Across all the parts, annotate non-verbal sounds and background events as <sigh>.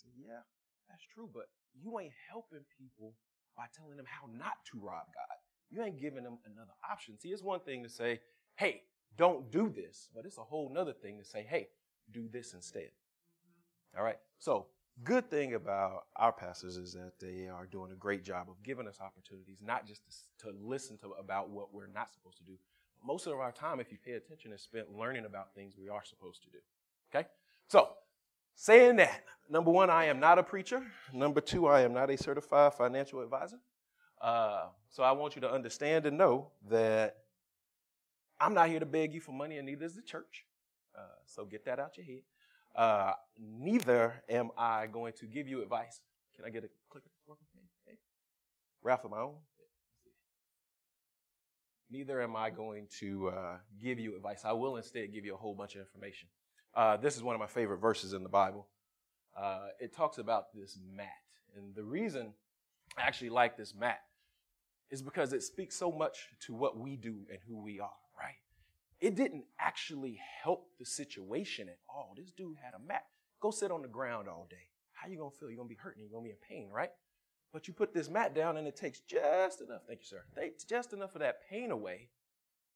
said, Yeah, that's true, but you ain't helping people by telling them how not to rob God. You ain't giving them another option. See, it's one thing to say, hey, don't do this, but it's a whole nother thing to say, hey, do this instead. Mm-hmm. All right. So, good thing about our pastors is that they are doing a great job of giving us opportunities, not just to, to listen to about what we're not supposed to do. Most of our time, if you pay attention, is spent learning about things we are supposed to do. Okay. So, saying that, number one, I am not a preacher. Number two, I am not a certified financial advisor. Uh, so I want you to understand and know that I'm not here to beg you for money, and neither is the church. Uh, so get that out your head. Uh, neither am I going to give you advice. Can I get a clicker? Hey. Ralph, am I on? Neither am I going to uh, give you advice. I will instead give you a whole bunch of information. Uh, this is one of my favorite verses in the Bible. Uh, it talks about this mat. And the reason I actually like this mat is because it speaks so much to what we do and who we are, right? It didn't actually help the situation at all. This dude had a mat. Go sit on the ground all day. How you gonna feel? You're gonna be hurting. You're gonna be in pain, right? But you put this mat down and it takes just enough, thank you, sir, takes just enough of that pain away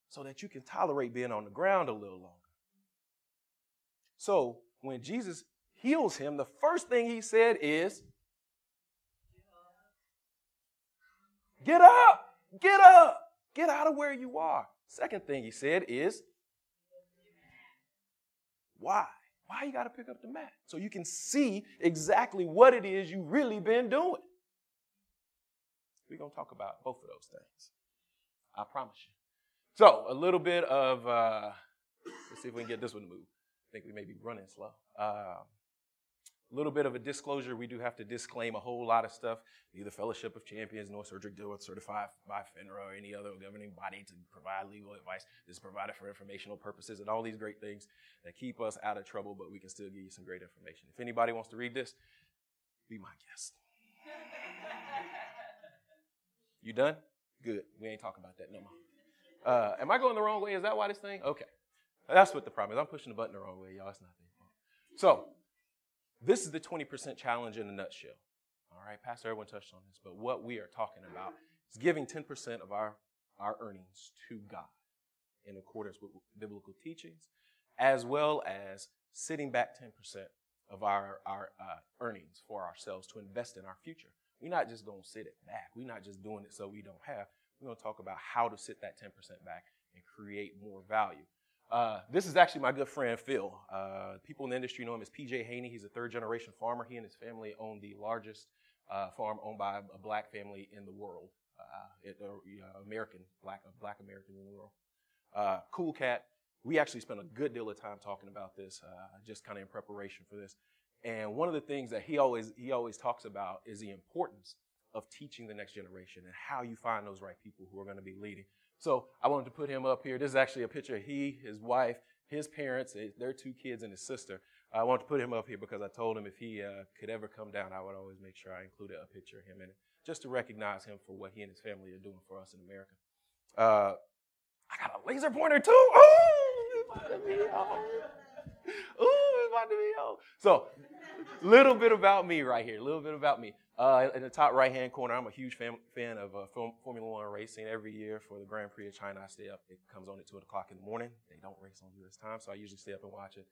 so that you can tolerate being on the ground a little longer. So when Jesus heals him, the first thing he said is, Get up! Get up! Get out of where you are. Second thing he said is, Why? Why you got to pick up the mat? So you can see exactly what it is you really been doing. We're going to talk about both of those things. I promise you. So, a little bit of, uh, let's see if we can get this one to move. Think we may be running slow. Uh, a little bit of a disclosure, we do have to disclaim a whole lot of stuff. Neither Fellowship of Champions nor Surgic Deal certified by FINRA or any other governing body to provide legal advice. This is provided for informational purposes and all these great things that keep us out of trouble, but we can still give you some great information. If anybody wants to read this, be my guest. you done? Good. We ain't talking about that no more. Uh, am I going the wrong way? Is that why this thing? Okay. That's what the problem is. I'm pushing the button the wrong way, y'all. It's not. So, this is the 20% challenge in a nutshell. All right, Pastor Everyone touched on this, but what we are talking about is giving 10% of our, our earnings to God in accordance with biblical teachings, as well as sitting back 10% of our, our uh, earnings for ourselves to invest in our future. We're not just going to sit it back. We're not just doing it so we don't have. We're going to talk about how to sit that 10% back and create more value. Uh, this is actually my good friend Phil. Uh, people in the industry know him as PJ Haney. He's a third generation farmer. He and his family own the largest uh, farm owned by a black family in the world, uh, it, uh, American black black American in the world. Uh, cool cat. We actually spent a good deal of time talking about this, just kind of in preparation for this. And one of the things that he always he always talks about is the importance of teaching the next generation and how you find those right people who are going to be leading. So I wanted to put him up here. This is actually a picture of he, his wife, his parents, their two kids, and his sister. I wanted to put him up here because I told him if he uh, could ever come down, I would always make sure I included a picture of him in it, just to recognize him for what he and his family are doing for us in America. Uh, I got a laser pointer too. Oh, <laughs> Ooh, it's about to be on. So, little bit about me right here. A little bit about me. Uh, in the top right hand corner, I'm a huge fan, fan of uh, Formula One racing. Every year for the Grand Prix of China, I stay up. It comes on at 2 o'clock in the morning. They don't race on U.S. time, so I usually stay up and watch it.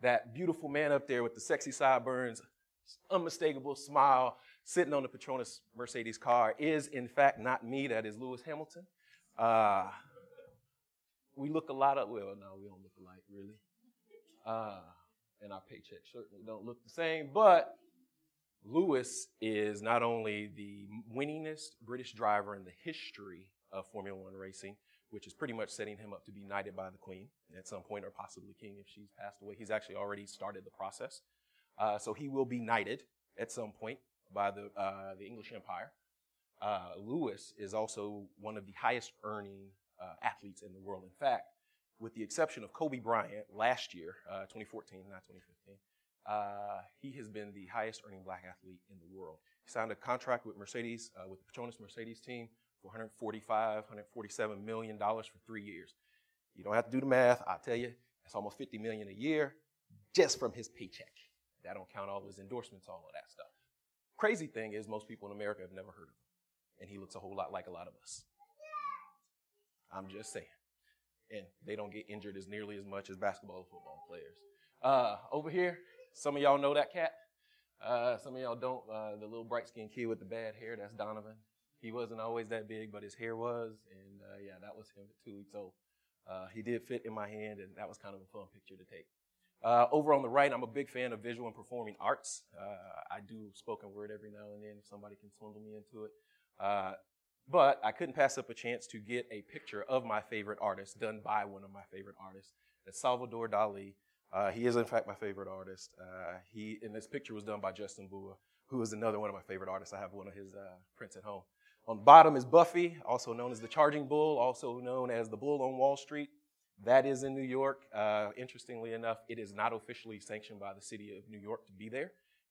That beautiful man up there with the sexy sideburns, unmistakable smile, sitting on the Petronas Mercedes car is, in fact, not me. That is Lewis Hamilton. Uh, we look a lot of, well, no, we don't look alike, really. Uh, and our paychecks certainly don't look the same, but Lewis is not only the winningest British driver in the history of Formula One racing, which is pretty much setting him up to be knighted by the Queen at some point, or possibly King if she's passed away. He's actually already started the process. Uh, so he will be knighted at some point by the, uh, the English Empire. Uh, Lewis is also one of the highest earning uh, athletes in the world. In fact, with the exception of Kobe Bryant last year, uh, 2014, not 2015, uh, he has been the highest earning black athlete in the world. He signed a contract with Mercedes, uh, with the Petronas Mercedes team for 145, 147 million dollars for three years. You don't have to do the math. I'll tell you, that's almost 50 million a year just from his paycheck. That don't count all his endorsements, all of that stuff. Crazy thing is, most people in America have never heard of him. And he looks a whole lot like a lot of us. I'm just saying. And they don't get injured as nearly as much as basketball and football players. Uh, over here, some of y'all know that cat. Uh, some of y'all don't. Uh, the little bright skinned kid with the bad hair, that's Donovan. He wasn't always that big, but his hair was. And uh, yeah, that was him at two weeks old. Uh, he did fit in my hand, and that was kind of a fun picture to take. Uh, over on the right, I'm a big fan of visual and performing arts. I do spoken word every now and then if somebody can swindle me into it. But I couldn't pass up a chance to get a picture of my favorite artist done by one of my favorite artists. That's Salvador Dali. Uh, he is, in fact, my favorite artist. Uh, he, and this picture was done by Justin Bua, who is another one of my favorite artists. I have one of his uh, prints at home. On the bottom is Buffy, also known as the Charging Bull, also known as the Bull on Wall Street. That is in New York. Uh, interestingly enough, it is not officially sanctioned by the city of New York to be there.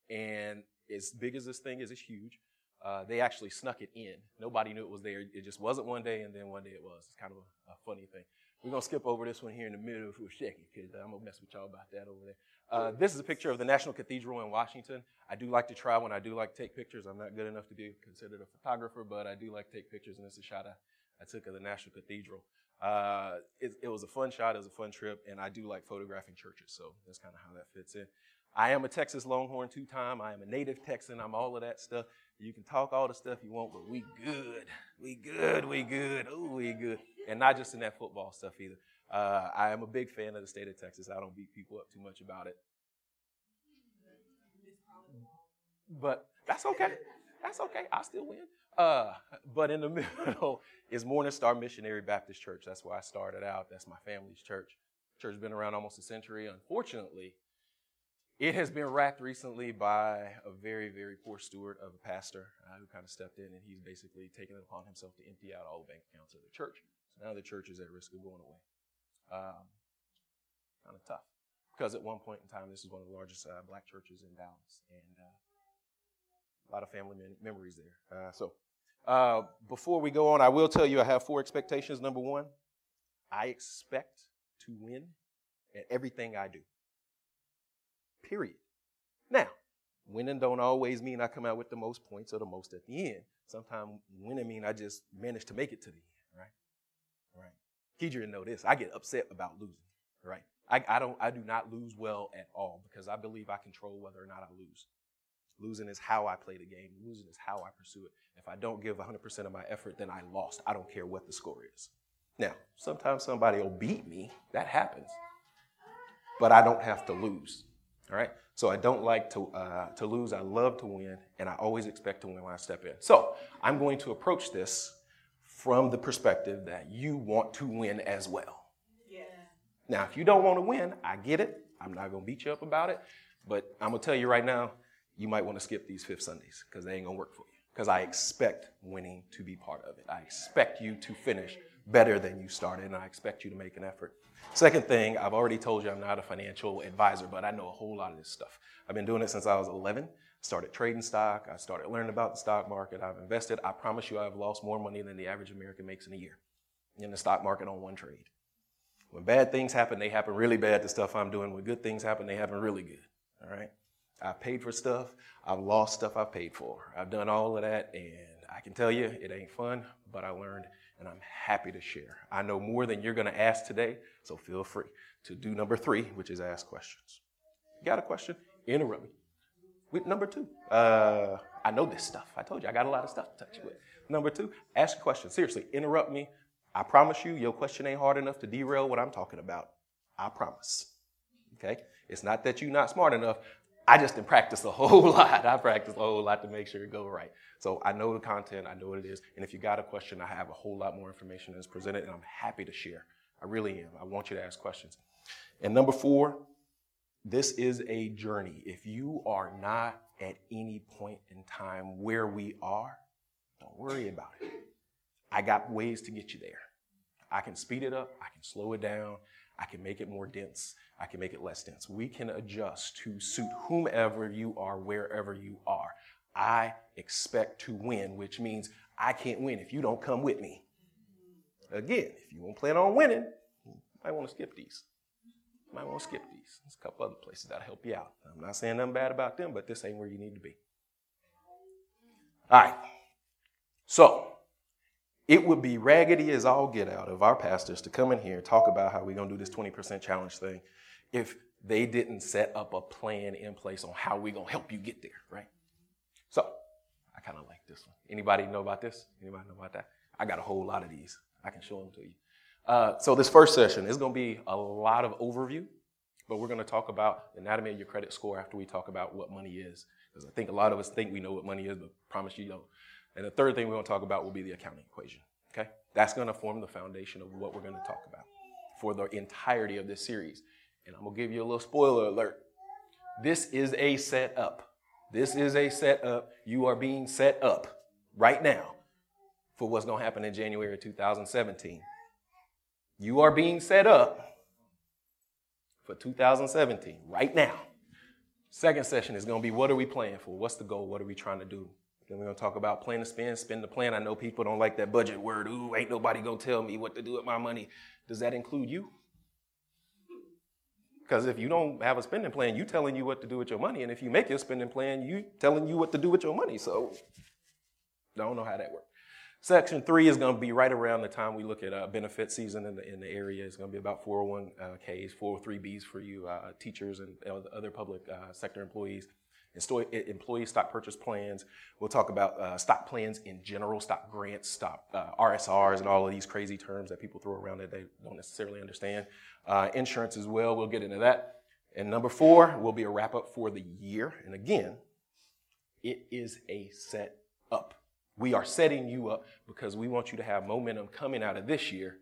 And as big as this thing is, it's huge. Uh, they actually snuck it in. Nobody knew it was there. It just wasn't one day, and then one day it was. It's kind of a, a funny thing. We're going to skip over this one here in the middle for a second because I'm going to mess with y'all about that over there. Uh, this is a picture of the National Cathedral in Washington. I do like to travel and I do like to take pictures. I'm not good enough to be considered a photographer, but I do like to take pictures, and this is a shot I, I took of the National Cathedral. Uh, it, it, was a fun shot, it was a fun trip, and I do like photographing churches, so that's kind of how that fits in. I am a Texas Longhorn two time. I am a native Texan. I'm all of that stuff. You can talk all the stuff you want, but we good. We good. We good. Oh, we good. And not just in that football stuff either. Uh, I am a big fan of the state of Texas. I don't beat people up too much about it. But that's okay. That's okay. I still win. Uh, but in the <laughs> middle is Morning Star Missionary Baptist Church. That's where I started out. That's my family's church. Church has been around almost a century. Unfortunately, it has been racked recently by a very, very poor steward of a pastor uh, who kind of stepped in and he's basically taken it upon himself to empty out all the bank accounts of the church. So now the church is at risk of going away. Um, kind of tough. Because at one point in time, this is one of the largest uh, black churches in Dallas. And uh, a lot of family memories there. Uh, so uh, before we go on, I will tell you I have four expectations. Number one, I expect to win at everything I do. Period. Now, winning don't always mean I come out with the most points or the most at the end. Sometimes winning mean I just manage to make it to the end, right? Right. Kedra know this. I get upset about losing, right? I, I don't I do not lose well at all because I believe I control whether or not I lose. Losing is how I play the game. Losing is how I pursue it. If I don't give 100% of my effort, then I lost. I don't care what the score is. Now, sometimes somebody will beat me. That happens. But I don't have to lose. All right? So I don't like to, uh, to lose. I love to win, and I always expect to win when I step in. So I'm going to approach this from the perspective that you want to win as well. Yeah. Now, if you don't want to win, I get it. I'm not going to beat you up about it. But I'm going to tell you right now, you might want to skip these fifth Sundays because they ain't going to work for you. Because I expect winning to be part of it. I expect you to finish better than you started, and I expect you to make an effort. Second thing, I've already told you I'm not a financial advisor, but I know a whole lot of this stuff. I've been doing it since I was 11. Started trading stock. I started learning about the stock market. I've invested. I promise you, I've lost more money than the average American makes in a year in the stock market on one trade. When bad things happen, they happen really bad. The stuff I'm doing. When good things happen, they happen really good. All right. I've paid for stuff. I've lost stuff I've paid for. I've done all of that, and I can tell you it ain't fun, but I learned, and I'm happy to share. I know more than you're going to ask today, so feel free to do number three, which is ask questions. You got a question? Interrupt me. With number two, uh, I know this stuff. I told you I got a lot of stuff to touch with. Number two, ask a question. Seriously, interrupt me. I promise you, your question ain't hard enough to derail what I'm talking about. I promise. Okay? It's not that you're not smart enough. I just didn't practice a <laughs> whole lot. I practiced a whole lot to make sure it go right. So I know the content, I know what it is, and if you got a question, I have a whole lot more information that's presented, and I'm happy to share. I really am. I want you to ask questions. And number four, this is a journey. If you are not at any point in time where we are, don't worry about it. I got ways to get you there. I can speed it up, I can slow it down, I can make it more dense. I can make it less dense. We can adjust to suit whomever you are, wherever you are. I expect to win, which means I can't win if you don't come with me. Again, if you don't plan on winning, you might want to skip these. might want to skip these. There's a couple other places that'll help you out. I'm not saying nothing bad about them, but this ain't where you need to be. All right. So, it would be raggedy as all get out of our pastors to come in here and talk about how we're going to do this 20% challenge thing if they didn't set up a plan in place on how we're going to help you get there, right? So, I kind of like this one. Anybody know about this? Anybody know about that? I got a whole lot of these. I can show them to you. Uh, so this first session is going to be a lot of overview, but we're going to talk about the anatomy of your credit score after we talk about what money is. Because I think a lot of us think we know what money is, but promise you don't. And the third thing we're going to talk about will be the accounting equation. Okay? That's going to form the foundation of what we're going to talk about for the entirety of this series. And I'm going to give you a little spoiler alert. This is a setup. This is a setup. You are being set up right now for what's going to happen in January 2017. You are being set up for 2017 right now. Second session is going to be what are we playing for? What's the goal? What are we trying to do? Then we're going to talk about plan to spend, spend the plan. I know people don't like that budget word. Ooh, ain't nobody going to tell me what to do with my money. Does that include you? Because if you don't have a spending plan, you telling you what to do with your money. And if you make your spending plan, you telling you what to do with your money. So I don't know how that works. Section three is going to be right around the time we look at uh, benefit season in the, in the area. It's going to be about 401ks, 403bs for you uh, teachers and other public uh, sector employees. Employee stock purchase plans. We'll talk about uh, stock plans in general, stock grants, stock uh, RSRs, and all of these crazy terms that people throw around that they don't necessarily understand. Uh, insurance as well. We'll get into that. And number four will be a wrap up for the year. And again, it is a set up. We are setting you up because we want you to have momentum coming out of this year.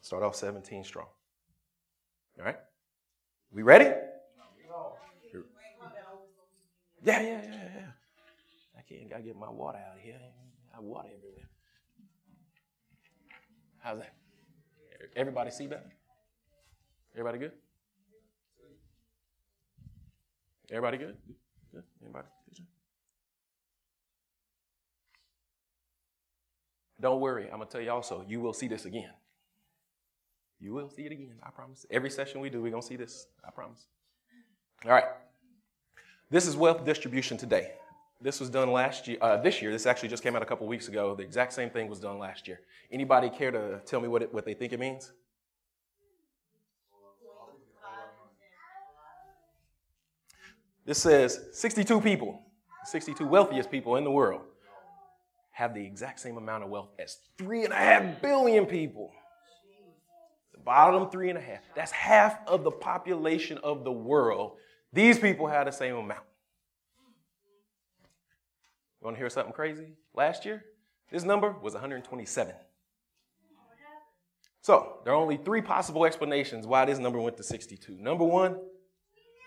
Start off 17 strong. All right? We ready? Yeah, yeah, yeah, yeah. I can't gotta get my water out of here. I have water everywhere. How's that? Everybody see that? Everybody good? Everybody good? Good? Anybody? Don't worry, I'm to tell you also, you will see this again. You will see it again, I promise. Every session we do, we're to see this, I promise. All right. This is wealth distribution today. This was done last year, uh, this year. This actually just came out a couple weeks ago. The exact same thing was done last year. Anybody care to tell me what, it, what they think it means? This says 62 people, 62 wealthiest people in the world have the exact same amount of wealth as three and a half billion people. The bottom three and a half. That's half of the population of the world. These people had the same amount. You want to hear something crazy? Last year, this number was 127. So, there are only three possible explanations why this number went to 62. Number one,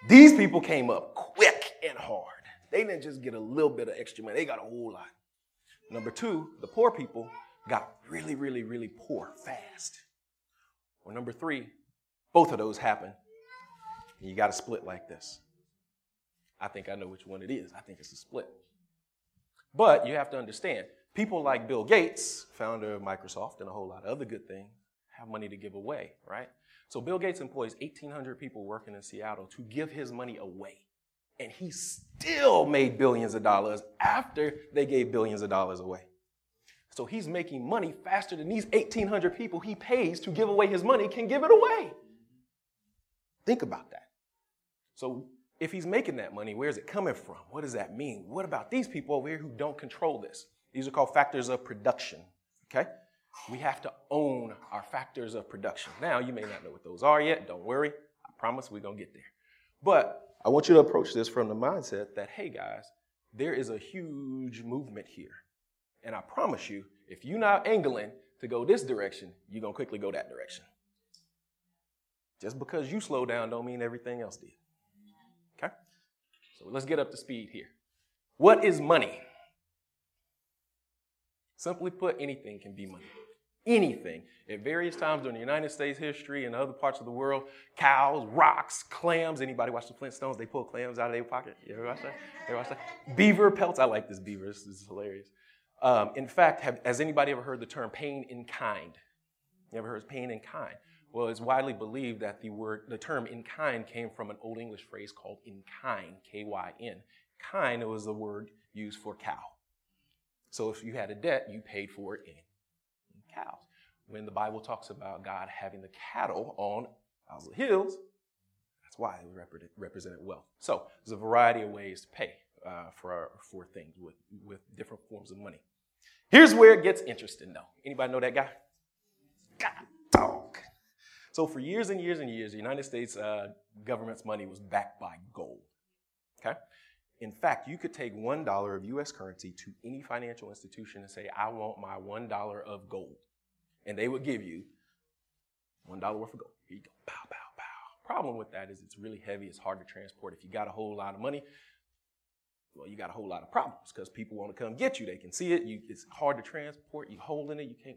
these people came up quick and hard. They didn't just get a little bit of extra money, they got a whole lot. Number two, the poor people got really, really, really poor fast. Or number three, both of those happen. You got to split like this. I think I know which one it is. I think it's a split. But you have to understand, people like Bill Gates, founder of Microsoft and a whole lot of other good things, have money to give away, right? So Bill Gates employs 1,800 people working in Seattle to give his money away and he still made billions of dollars after they gave billions of dollars away. So he's making money faster than these 1,800 people he pays to give away his money can give it away. Think about that. So if he's making that money, where is it coming from? What does that mean? What about these people over here who don't control this? These are called factors of production. Okay? We have to own our factors of production. Now, you may not know what those are yet. Don't worry. I promise we're going to get there. But I want you to approach this from the mindset that, hey guys, there is a huge movement here. And I promise you, if you're not angling to go this direction, you're going to quickly go that direction. Just because you slow down don't mean everything else did. Okay? So let's get up to speed here. What is money? Simply put, anything can be money anything at various times during the United States history and other parts of the world. Cows, rocks, clams. Anybody watch the Flintstones? They pull clams out of their pocket. You ever watch that? You ever watch that? Beaver pelts. I like this beaver. This is hilarious. Um, in fact, have, has anybody ever heard the term pain in kind? You ever heard pain in kind? Well, it's widely believed that the word, the term in kind came from an Old English phrase called in kyn, K-Y-N. Kyn was the word used for cow. So if you had a debt, you paid for it in, cows. When the Bible talks about God having the cattle on the hills, that's why it represented wealth. So there's a variety of ways to pay uh, for, for things with, with different forms of money. Here's where it gets interesting, though. Anybody know that guy? God. So for years and years and years, the United States uh, government's money was backed by gold. Okay? In fact, you could take $1 of US currency to any financial institution and say, I want my $1 of gold. And they would give you $1 worth of gold. Here you go. Problem with that is it's really heavy. It's hard to transport. If you got a whole lot of money, well, you got a whole lot of problems because people want to come get you. They can see it. You, it's hard to transport. You holding it. You can't.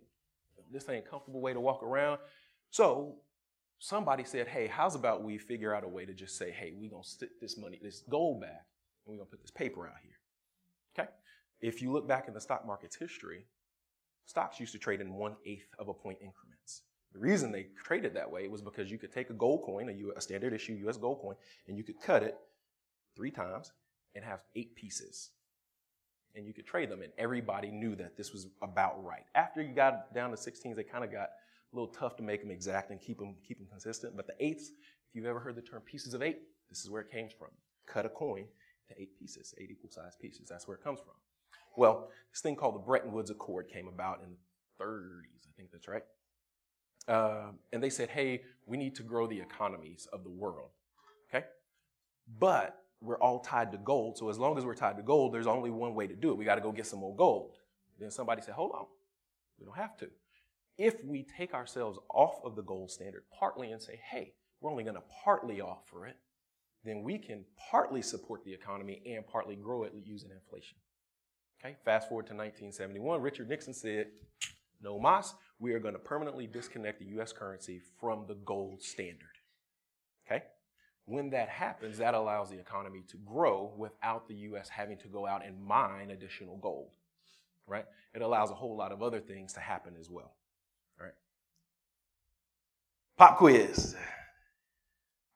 This ain't a comfortable way to walk around. So somebody said, hey, how's about we figure out a way to just say, hey, we're going to stick this money, this gold back, and we're going to put this paper out here. Okay? If you look back in the stock market's history, stocks used to trade in one eighth of a point increments. The reason they traded that way was because you could take a gold coin, a, standard issue US gold coin, and you could cut it three times and have eight pieces. And you could trade them, and everybody knew that this was about right. After you got down to 16s, they kind of got a little tough to make them exact and keep them, keep them consistent. But the eighths, if you've ever heard the term pieces of eight, this is where it came from. Cut a coin to eight pieces, eight equal sized pieces. That's where it comes from. Well, this thing called the Bretton Woods Accord came about in the 30s, I think that's right. Uh, and they said, hey, we need to grow the economies of the world. Okay? But we're all tied to gold. So as long as we're tied to gold, there's only one way to do it. We got to go get some more gold. Then somebody said, hold on. We don't have to if we take ourselves off of the gold standard partly and say, hey, we're only going to partly offer it, then we can partly support the economy and partly grow it using inflation. Okay, fast forward to 1971, Richard Nixon said, no mas, we are going to permanently disconnect the US currency from the gold standard. Okay? When that happens, that allows the economy to grow without the US having to go out and mine additional gold. Right? It allows a whole lot of other things to happen as well. Pop quiz.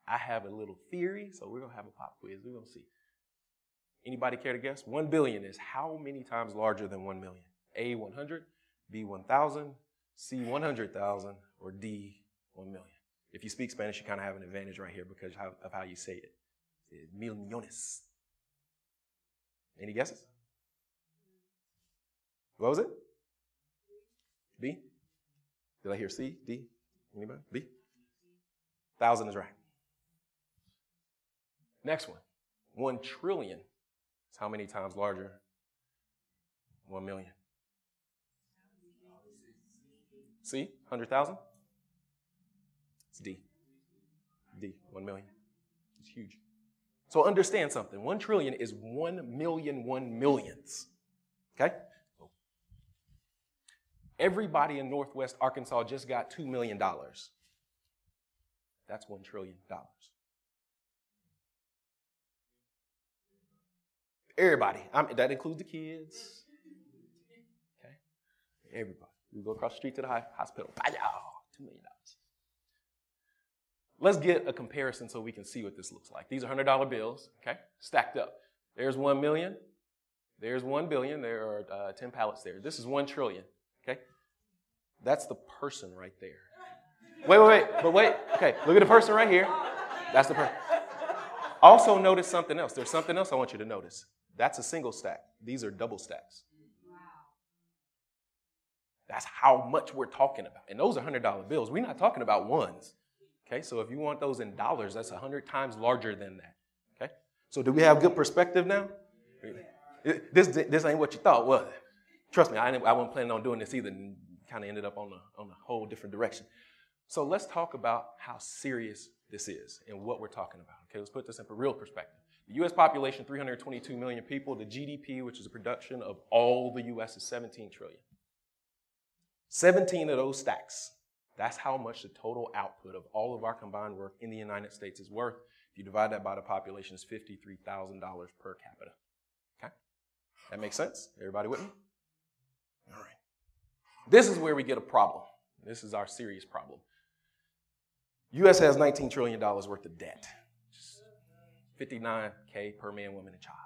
I have a little theory, so we're gonna have a pop quiz. We're gonna see. Anybody care to guess? One billion is how many times larger than one million? A 100, B 1,000, C 100,000, or D 1 million? If you speak Spanish, you kind of have an advantage right here because of how you say it. Mil millones. Any guesses? What was it? B? Did I hear C, D? Anybody? B? Thousand is right. Next one. One trillion is how many times larger? One million. C, 100,000? It's D. D, 1 million. It's huge. So understand something. 1 trillion is 1 million 1 millionths. Okay? Everybody in Northwest Arkansas just got $2 million. That's $1 trillion. Everybody. I mean, that includes the kids. Okay? Everybody. We go across the street to the hospital. $2 million. Let's get a comparison so we can see what this looks like. These are $100 bills, okay? Stacked up. There's 1 million. There's 1 billion. There are uh, 10 pallets there. This is 1 trillion. That's the person right there. Wait, wait, wait. But wait. Okay, look at the person right here. That's the person. Also, notice something else. There's something else I want you to notice. That's a single stack. These are double stacks. That's how much we're talking about. And those are $100 bills. We're not talking about ones. Okay, so if you want those in dollars, that's 100 times larger than that. Okay, so do we have good perspective now? This, this ain't what you thought, was it? Trust me, I, I wasn't planning on doing this either. Kind of ended up on a, on a whole different direction. So let's talk about how serious this is and what we're talking about. Okay, let's put this in a real perspective. The U.S. population, 322 million people. The GDP, which is the production of all the U.S., is 17 trillion. 17 of those stacks. That's how much the total output of all of our combined work in the United States is worth. If you divide that by the population, it's $53,000 per capita. Okay? That makes sense? Everybody with me? All right. This is where we get a problem. This is our serious problem. U.S. has $19 trillion worth of debt. 59K per man, woman, and child.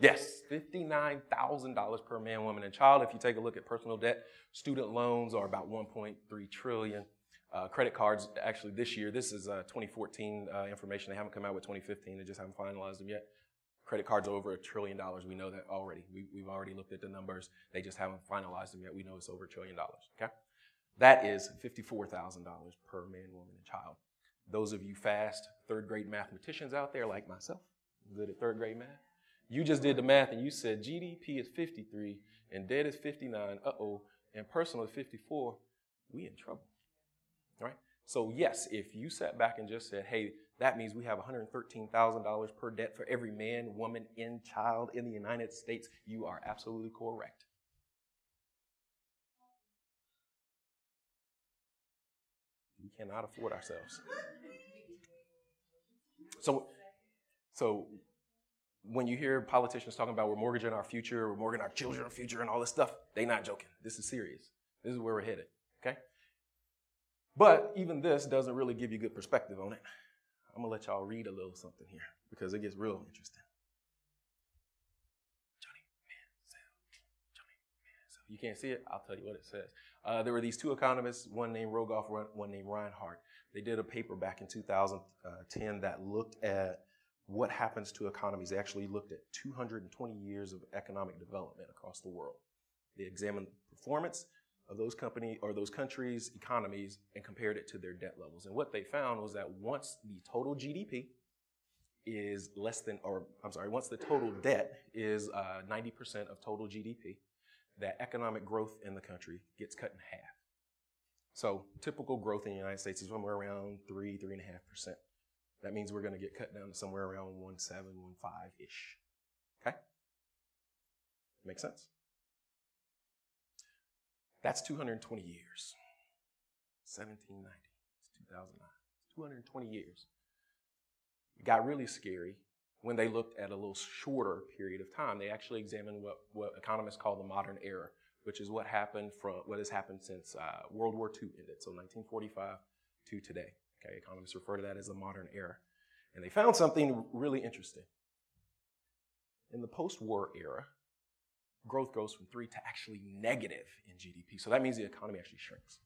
Yes, $59,000 per man, woman, and child. If you take a look at personal debt, student loans are about 1.3 trillion. Uh, credit cards, actually, this year, this is uh, 2014 uh, information. They haven't come out with 2015. They just haven't finalized them yet. Credit cards are over a trillion dollars. We know that already. We, we've already looked at the numbers. They just haven't finalized them yet. We know it's over a trillion dollars. Okay, that is $54,000 per man, woman, and child. Those of you fast third grade mathematicians out there, like myself, good at third grade math, you just did the math and you said GDP is 53 and debt is 59. Uh oh. And personal is 54. We in trouble. Right? So, yes, if you sat back and just said, hey, that means we have $113,000 per debt for every man, woman, and child in the United States, you are absolutely correct. We cannot afford ourselves. So, so when you hear politicians talking about we're mortgaging our future, we're mortgaging our children's future, and all this stuff, they're not joking. This is serious. This is where we're headed. But even this doesn't really give you good perspective on it. I'm gonna let y'all read a little something here because it gets real interesting. Johnny Manziel. Johnny Manziel. You can't see it? I'll tell you what it says. Uh, there were these two economists, one named Rogoff, one named Reinhart. They did a paper back in 2010 that looked at what happens to economies. They actually looked at 220 years of economic development across the world. They examined performance of those company or those countries' economies and compared it to their debt levels. And what they found was that once the total GDP is less than, or I'm sorry, once the total debt is uh, 90% of total GDP, that economic growth in the country gets cut in half. So typical growth in the United States is somewhere around three, three and a half percent. That means we're going to get cut down to somewhere around 1 7, 1 5 ish. Okay? Make sense? That's 220 years. 1790 2009. 220 years. It got really scary when they looked at a little shorter period of time. They actually examined what, what economists call the modern era, which is what happened from what has happened since uh, World War II ended, so 1945 to today. Okay, economists refer to that as the modern era. And they found something really interesting. In the post war era, growth goes from three to actually negative in GDP. So that means the economy actually shrinks.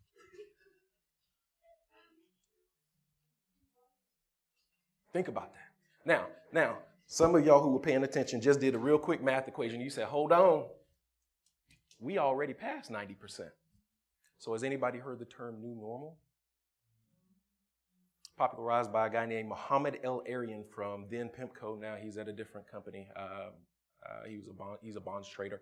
Think about that. Now, now, some of y'all who were paying attention just did a real quick math equation. You said, hold on. We already passed 90%. So has anybody heard the term new normal? popularized by a guy named Mohamed El-Erian from then PIMCO. Now he's at a different company. Uh, uh, he was a bond, he's a bonds trader.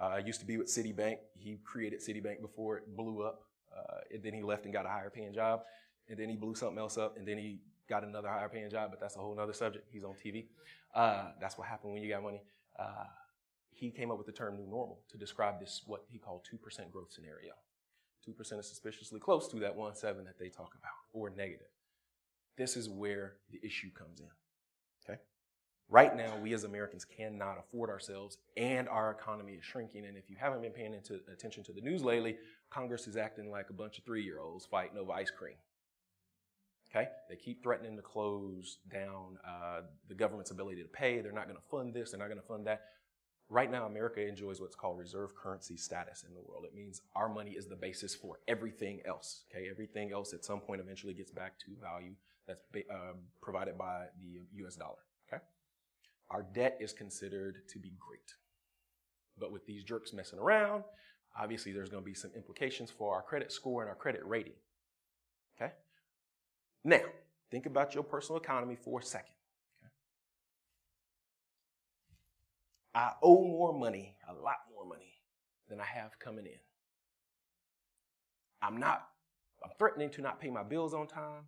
Uh, used to be with Citibank. He created Citibank before it blew up. Uh, and then he left and got a higher paying job. And then he blew something else up. And then he got another higher paying job. But that's a whole other subject. He's on TV. Uh, that's what happened when you got money. Uh, he came up with the term new normal to describe this, what he called 2% growth scenario. 2% is suspiciously close to that 1.7 that they talk about, or negative. This is where the issue comes in. Right now, we as Americans cannot afford ourselves, and our economy is shrinking. And if you haven't been paying attention to the news lately, Congress is acting like a bunch of three year olds fighting over ice cream. Okay? They keep threatening to close down uh, the government's ability to pay. They're not going to fund this, they're not going to fund that. Right now, America enjoys what's called reserve currency status in the world. It means our money is the basis for everything else. Okay? Everything else at some point eventually gets back to value that's uh, provided by the US dollar. Our debt is considered to be great. But with these jerks messing around, obviously there's going to be some implications for our credit score and our credit rating. Okay? Now, think about your personal economy for a second. Okay? I owe more money, a lot more money, than I have coming in. I'm not, I'm threatening to not pay my bills on time.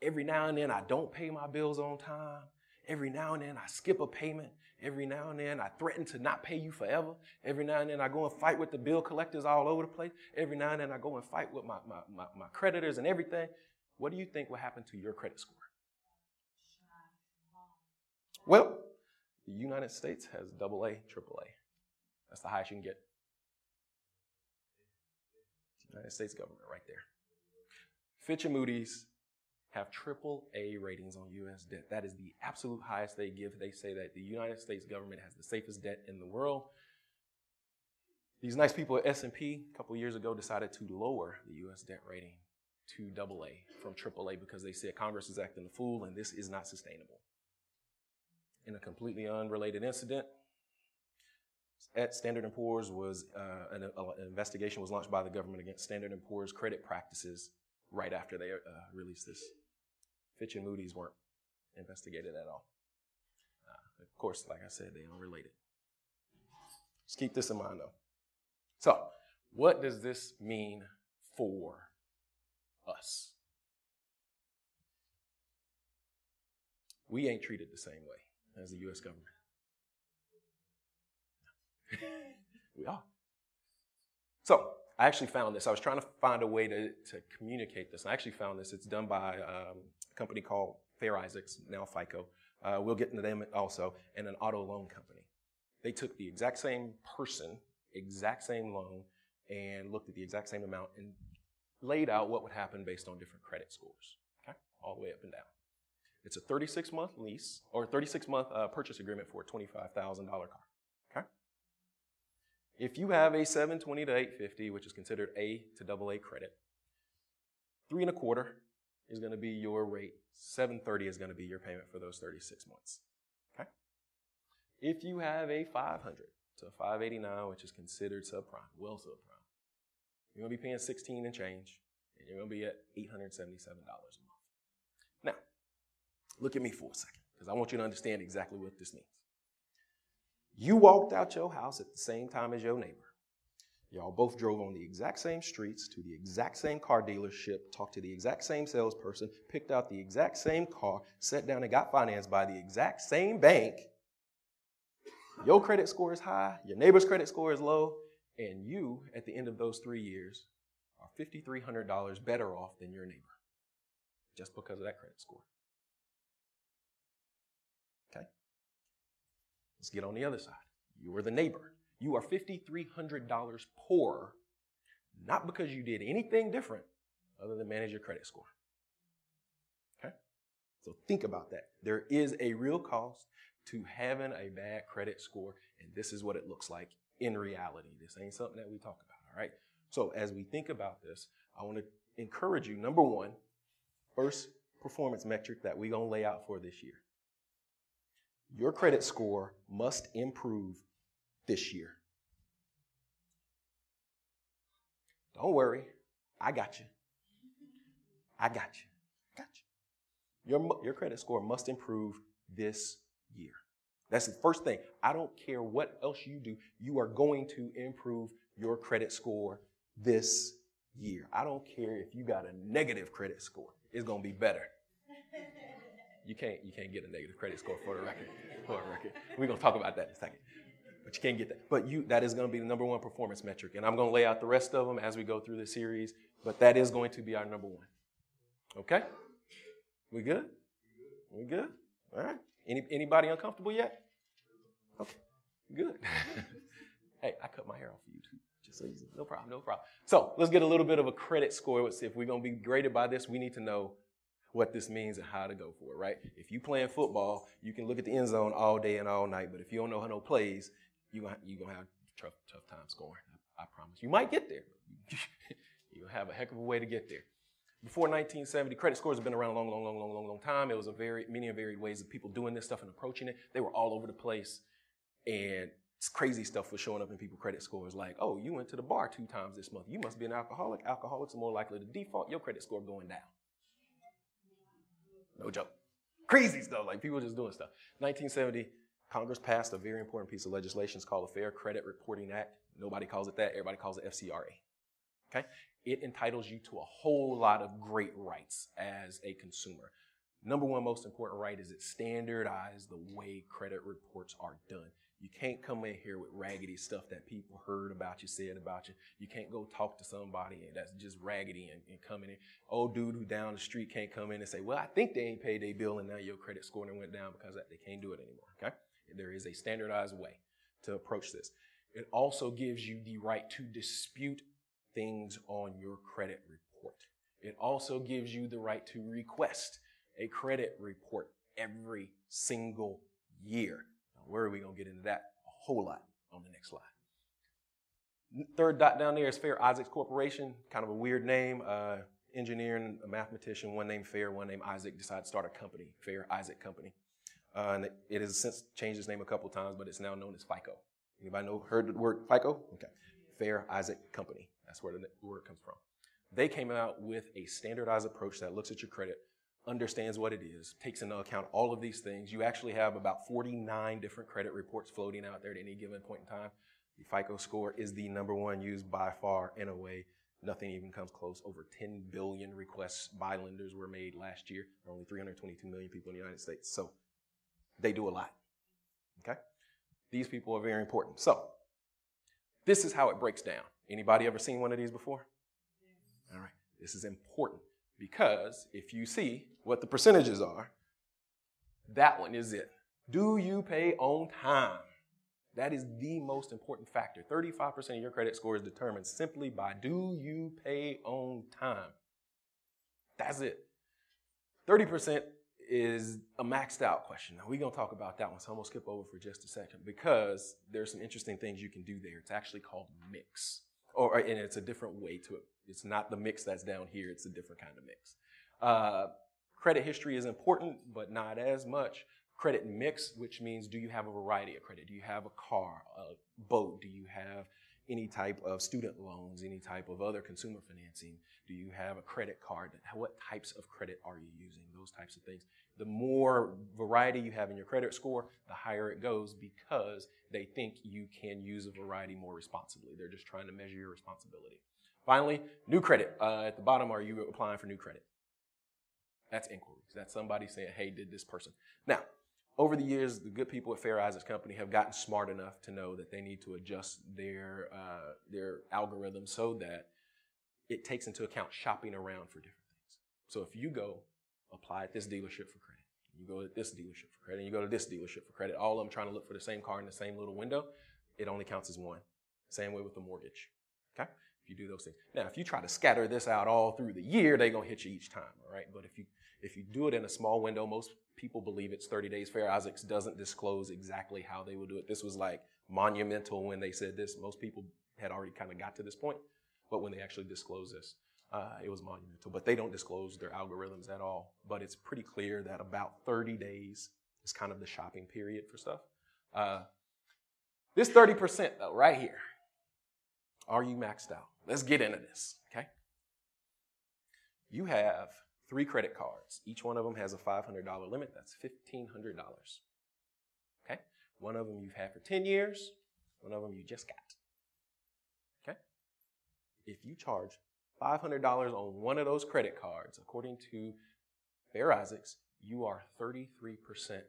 Every now and then I don't pay my bills on time. Every now and then I skip a payment. Every now and then I threaten to not pay you forever. Every now and then I go and fight with the bill collectors all over the place. Every now and then I go and fight with my, my, my, my creditors and everything. What do you think will happen to your credit score? Well, the United States has double A, triple A. That's the highest you can get. United States government right there. Fitch and Moody's have triple A ratings on U.S. debt. That is the absolute highest they give. They say that the United States government has the safest debt in the world. These nice people at S&P a couple years ago decided to lower the U.S. debt rating to double A from triple A because they said Congress is acting a fool and this is not sustainable. In a completely unrelated incident, at Standard & Poor's was uh, an, uh, an, investigation was launched by the government against Standard & Poor's credit practices right after they uh, released this. Fitch and Moody's weren't investigated at all. Uh, of course, like I said, they are unrelated. Just keep this in mind, though. So, what does this mean for us? We ain't treated the same way as the U.S. government. <laughs> we are. So, I actually found this. I was trying to find a way to, to communicate this. I actually found this. It's done by um, a company called Fair Isaacs, now FICO. Uh, we'll get into them also, and an auto loan company. They took the exact same person, exact same loan, and looked at the exact same amount and laid out what would happen based on different credit scores, okay? All the way up and down. It's a 36 month lease or 36 month uh, purchase agreement for a $25,000 car. okay? If you have a 720 to 850, which is considered A to double A credit, three and a quarter is going to be your rate. 730 is going to be your payment for those 36 months. Okay? If you have a 500 to 589, which is considered subprime, well subprime, you're going to be paying 16 and change, and you're going to be at $877 a month. Now, look at me for a second, because I want you to understand exactly what this means. You walked out your house at the same time as your neighbor. Y'all both drove on the exact same streets to the exact same car dealership, talked to the exact same salesperson, picked out the exact same car, sat down and got financed by the exact same bank. Your credit score is high, your neighbor's credit score is low, and you, at the end of those three years, are $5,300 better off than your neighbor just because of that credit score. Okay? Let's get on the other side. You are the neighbor. You are $5,300 poorer, not because you did anything different other than manage your credit score. Okay? So think about that. There is a real cost to having a bad credit score, and this is what it looks like in reality. This ain't something that we talk about, all right? So as we think about this, I want to encourage you, number one, first performance metric that we're going to lay out for this year your credit score must improve this year. Don't worry, I got you. I got you. Got you. Your, your credit score must improve this year. That's the first thing. I don't care what else you do, you are going to improve your credit score this year. I don't care if you got a negative credit score, it's going to be better you can't you can't get a negative credit score for the record. For the record, we're gonna talk about that in a second. But you can't get that. But you that is gonna be the number one performance metric, and I'm gonna lay out the rest of them as we go through the series. But that is going to be our number one. Okay, we good? We good? All right. Any anybody uncomfortable yet? Okay, good. <laughs> hey, I cut my hair off for you too. Just so easy. No problem, no problem. So let's get a little bit of a credit score. If we're gonna be graded by this. We need to know what this means and how to go for it, right? If you playing football, you can look at the end zone all day and all night, but if you don't know how no plays, gonna, you gonna have tough, tough time scoring. I, I promise. You might get there. <laughs> You'll have a heck of a way to get there. Before 1970, credit scores have been around a long, long, long, long, long, long time. It was a very many and varied ways of people doing this stuff and approaching it. They were all over the place, and crazy stuff was showing up in people's credit scores. Like, oh, you went to the bar two times this month. You must be an alcoholic. Alcoholics are more likely to default. Your credit score going down. No joke. Crazy stuff, like people just doing stuff. 1970, Congress passed a very important piece of legislation. It's called the Fair Credit Reporting Act. Nobody calls it that. Everybody calls it FCRA. Okay? It entitles you to a whole lot of great rights as a consumer. Number one most important right is it standardized the way credit reports are done. You can't come in here with raggedy stuff that people heard about you, said about you. You can't go talk to somebody that's just raggedy and, and coming in. Old dude who down the street can't come in and say, well, I think they ain't paid their bill and now your credit score went down because they can't do it anymore. Okay? There is a standardized way to approach this. It also gives you the right to dispute things on your credit report. It also gives you the right to request a credit report every single year. Where are we going to get into that? A whole lot on the next slide. Third dot down there is Fair Isaacs Corporation, kind of a weird name. Uh, engineer and a mathematician, one named Fair, one named Isaac, decided to start a company, Fair Isaac Company. Uh, and it has since changed its name a couple times, but it's now known as FICO. Anybody know heard the word FICO? Okay. Fair Isaac Company. That's where the word comes from. They came out with a standardized approach that looks at your credit, understands what it is, takes into account all of these things. You actually have about 49 different credit reports floating out there at any given point in time. The FICO score is the number one used by far in a way. Nothing even comes close. Over 10 billion requests by lenders were made last year. There are only 322 million people in the United States. So they do a lot. Okay? These people are very important. So this is how it breaks down. Anybody ever seen one of these before? All right. This is important because if you see what the percentages are, that one is it. Do you pay on time? That is the most important factor. 35% of your credit score is determined simply by do you pay on time? That's it. 30% is a maxed out question. Now, we're going to talk about that one, so I'm going to skip over for just a second because there's some interesting things you can do there. It's actually called mix, or and it's a different way to it. It's not the mix that's down here, it's a different kind of mix. Uh, credit history is important, but not as much. Credit mix, which means do you have a variety of credit? Do you have a car, a boat? Do you have any type of student loans, any type of other consumer financing? Do you have a credit card? What types of credit are you using? Those types of things. The more variety you have in your credit score, the higher it goes because they think you can use a variety more responsibly. They're just trying to measure your responsibility. Finally, new credit. Uh, at the bottom, are you applying for new credit? That's inquiries. That's somebody saying, hey, did this person. Now, over the years, the good people at Fair Isaacs Company have gotten smart enough to know that they need to adjust their, uh, their algorithm so that it takes into account shopping around for different things. So if you go apply at this dealership for credit, you go to this dealership for credit, and you go to this dealership for credit, all of them trying to look for the same car in the same little window, it only counts as one. Same way with the mortgage. Okay? If you do those things. Now, if you try to scatter this out all through the year, they're gonna hit you each time, all right? But if you if you do it in a small window, most people believe it's 30 days. Fair Isaacs doesn't disclose exactly how they will do it. This was like monumental when they said this. Most people had already kind of got to this point, but when they actually disclose this, uh, it was monumental. But they don't disclose their algorithms at all. But it's pretty clear that about 30 days is kind of the shopping period for stuff. Uh, this 30% though, right here, are you maxed out? Let's get into this, okay? You have three credit cards. Each one of them has a $500 limit. That's $1,500. Okay? One of them you've had for 10 years. One of them you just got. Okay? If you charge $500 on one of those credit cards, according to Fair Isaacs, you are 33%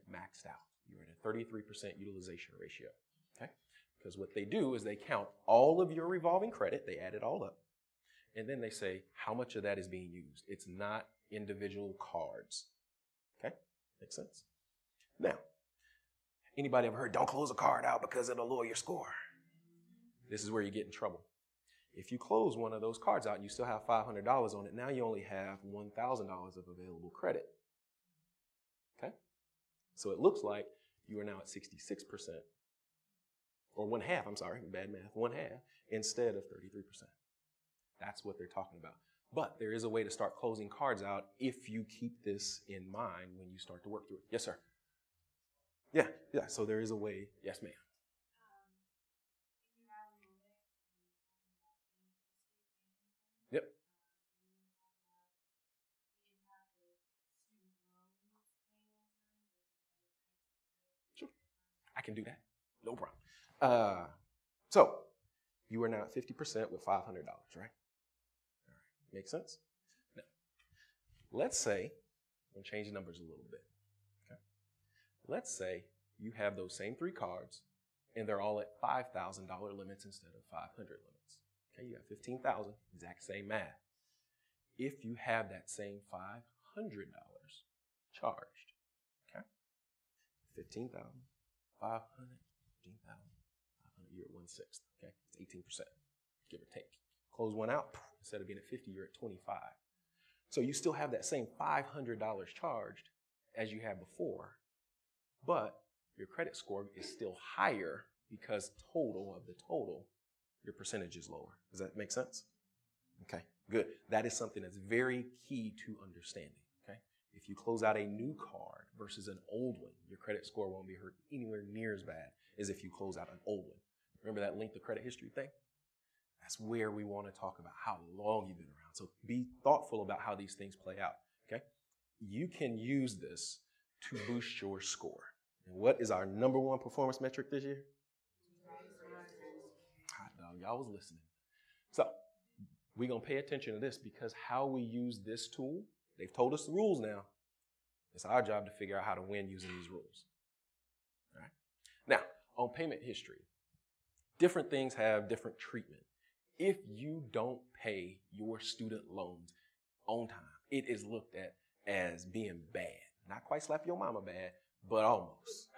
maxed out. You're at a 33% utilization ratio. Okay? Because what they do is they count all of your revolving credit, they add it all up, and then they say how much of that is being used. It's not individual cards. Okay? Makes sense? Now, anybody ever heard don't close a card out because it'll lower your score? This is where you get in trouble. If you close one of those cards out and you still have $500 on it, now you only have $1,000 of available credit. Okay? So it looks like you are now at 66%, or one half, I'm sorry, bad math, one half, instead of 33%. That's what they're talking about. But there is a way to start closing cards out if you keep this in mind when you start to work through it. Yes, sir. Yeah, yeah. So there is a way. Yes, ma'am. Yep. Sure. I can do that. No problem. Uh, so you are now at 50% with $500, right? Make sense? Now, let's say, I'm going to change the numbers a little bit. Okay? Let's say you have those same three cards and they're all at $5,000 limits instead of 500 limits. Okay, you got 15,000, exact same math. If you have that same $500 charged, okay, 15,000, 500, 15,000, 500, you're at one sixth, okay, it's 18%, give or take. Close one out, instead of being at 50, you're at 25. So you still have that same $500 charged as you had before, but your credit score is still higher because total of the total, your percentage is lower. Does that make sense? Okay, good. That is something that's very key to understanding. Okay, if you close out a new card versus an old one, your credit score won't be hurt anywhere near as bad as if you close out an old one. Remember that length of credit history thing? That's where we want to talk about how long you've been around. So be thoughtful about how these things play out. Okay, you can use this to boost your score. And what is our number one performance metric this year? Hot dog, y'all was listening. So we're gonna pay attention to this because how we use this tool, they've told us the rules now. It's our job to figure out how to win using these rules. All right. Now, on payment history, different things have different treatment. If you don't pay your student loans on time, it is looked at as being bad. Not quite slap your mama bad, but almost.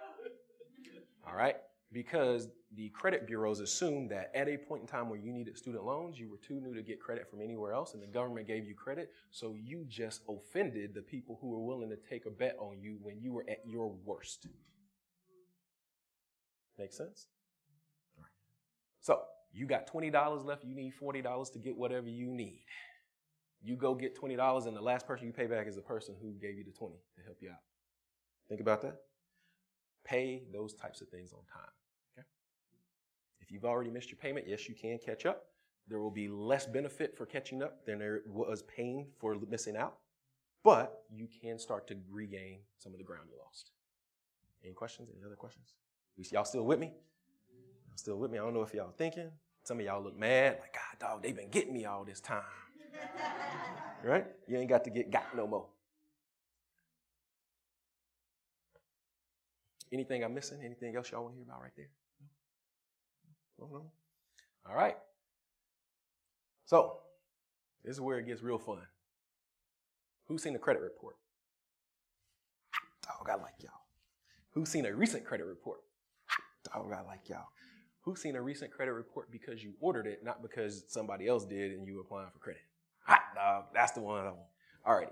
All right? Because the credit bureaus assumed that at a point in time where you needed student loans, you were too new to get credit from anywhere else, and the government gave you credit, so you just offended the people who were willing to take a bet on you when you were at your worst. Make sense? All right. So, you got $20 left, you need $40 to get whatever you need. You go get $20, and the last person you pay back is the person who gave you the 20 to help you out. Think about that. Pay those types of things on time. Okay? If you've already missed your payment, yes, you can catch up. There will be less benefit for catching up than there was pain for missing out, but you can start to regain some of the ground you lost. Any questions? Any other questions? Y'all still with me? Still with me? I don't know if y'all thinking. Some of y'all look mad, like, God, dog, they've been getting me all this time. <laughs> right? You ain't got to get got no more. Anything I'm missing? Anything else y'all want to hear about right there? No? No, no? All right. So, this is where it gets real fun. Who's seen the credit report? Dog, I like y'all. Who's seen a recent credit report? Dog, I like y'all. Who's seen a recent credit report because you ordered it, not because somebody else did and you applying for credit? Hot dog, that's the one I want. All righty.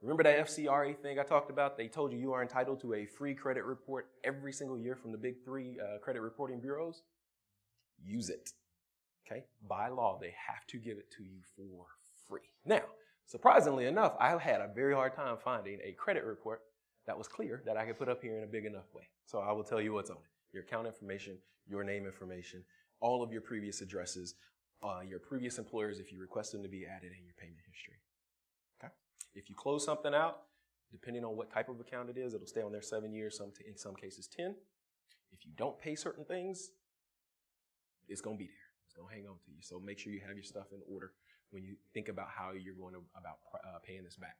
Remember that FCRA thing I talked about? They told you you are entitled to a free credit report every single year from the big three uh, credit reporting bureaus? Use it. Okay? By law, they have to give it to you for free. Now, surprisingly enough, I had a very hard time finding a credit report that was clear that I could put up here in a big enough way. So I will tell you what's on it. Your account information, your name information, all of your previous addresses, uh, your previous employers if you request them to be added in your payment history. Okay? If you close something out, depending on what type of account it is, it'll stay on there seven years, some in some cases 10. If you don't pay certain things, it's going to be there. It's going to hang on to you. So make sure you have your stuff in order when you think about how you're going to, about uh, paying this back.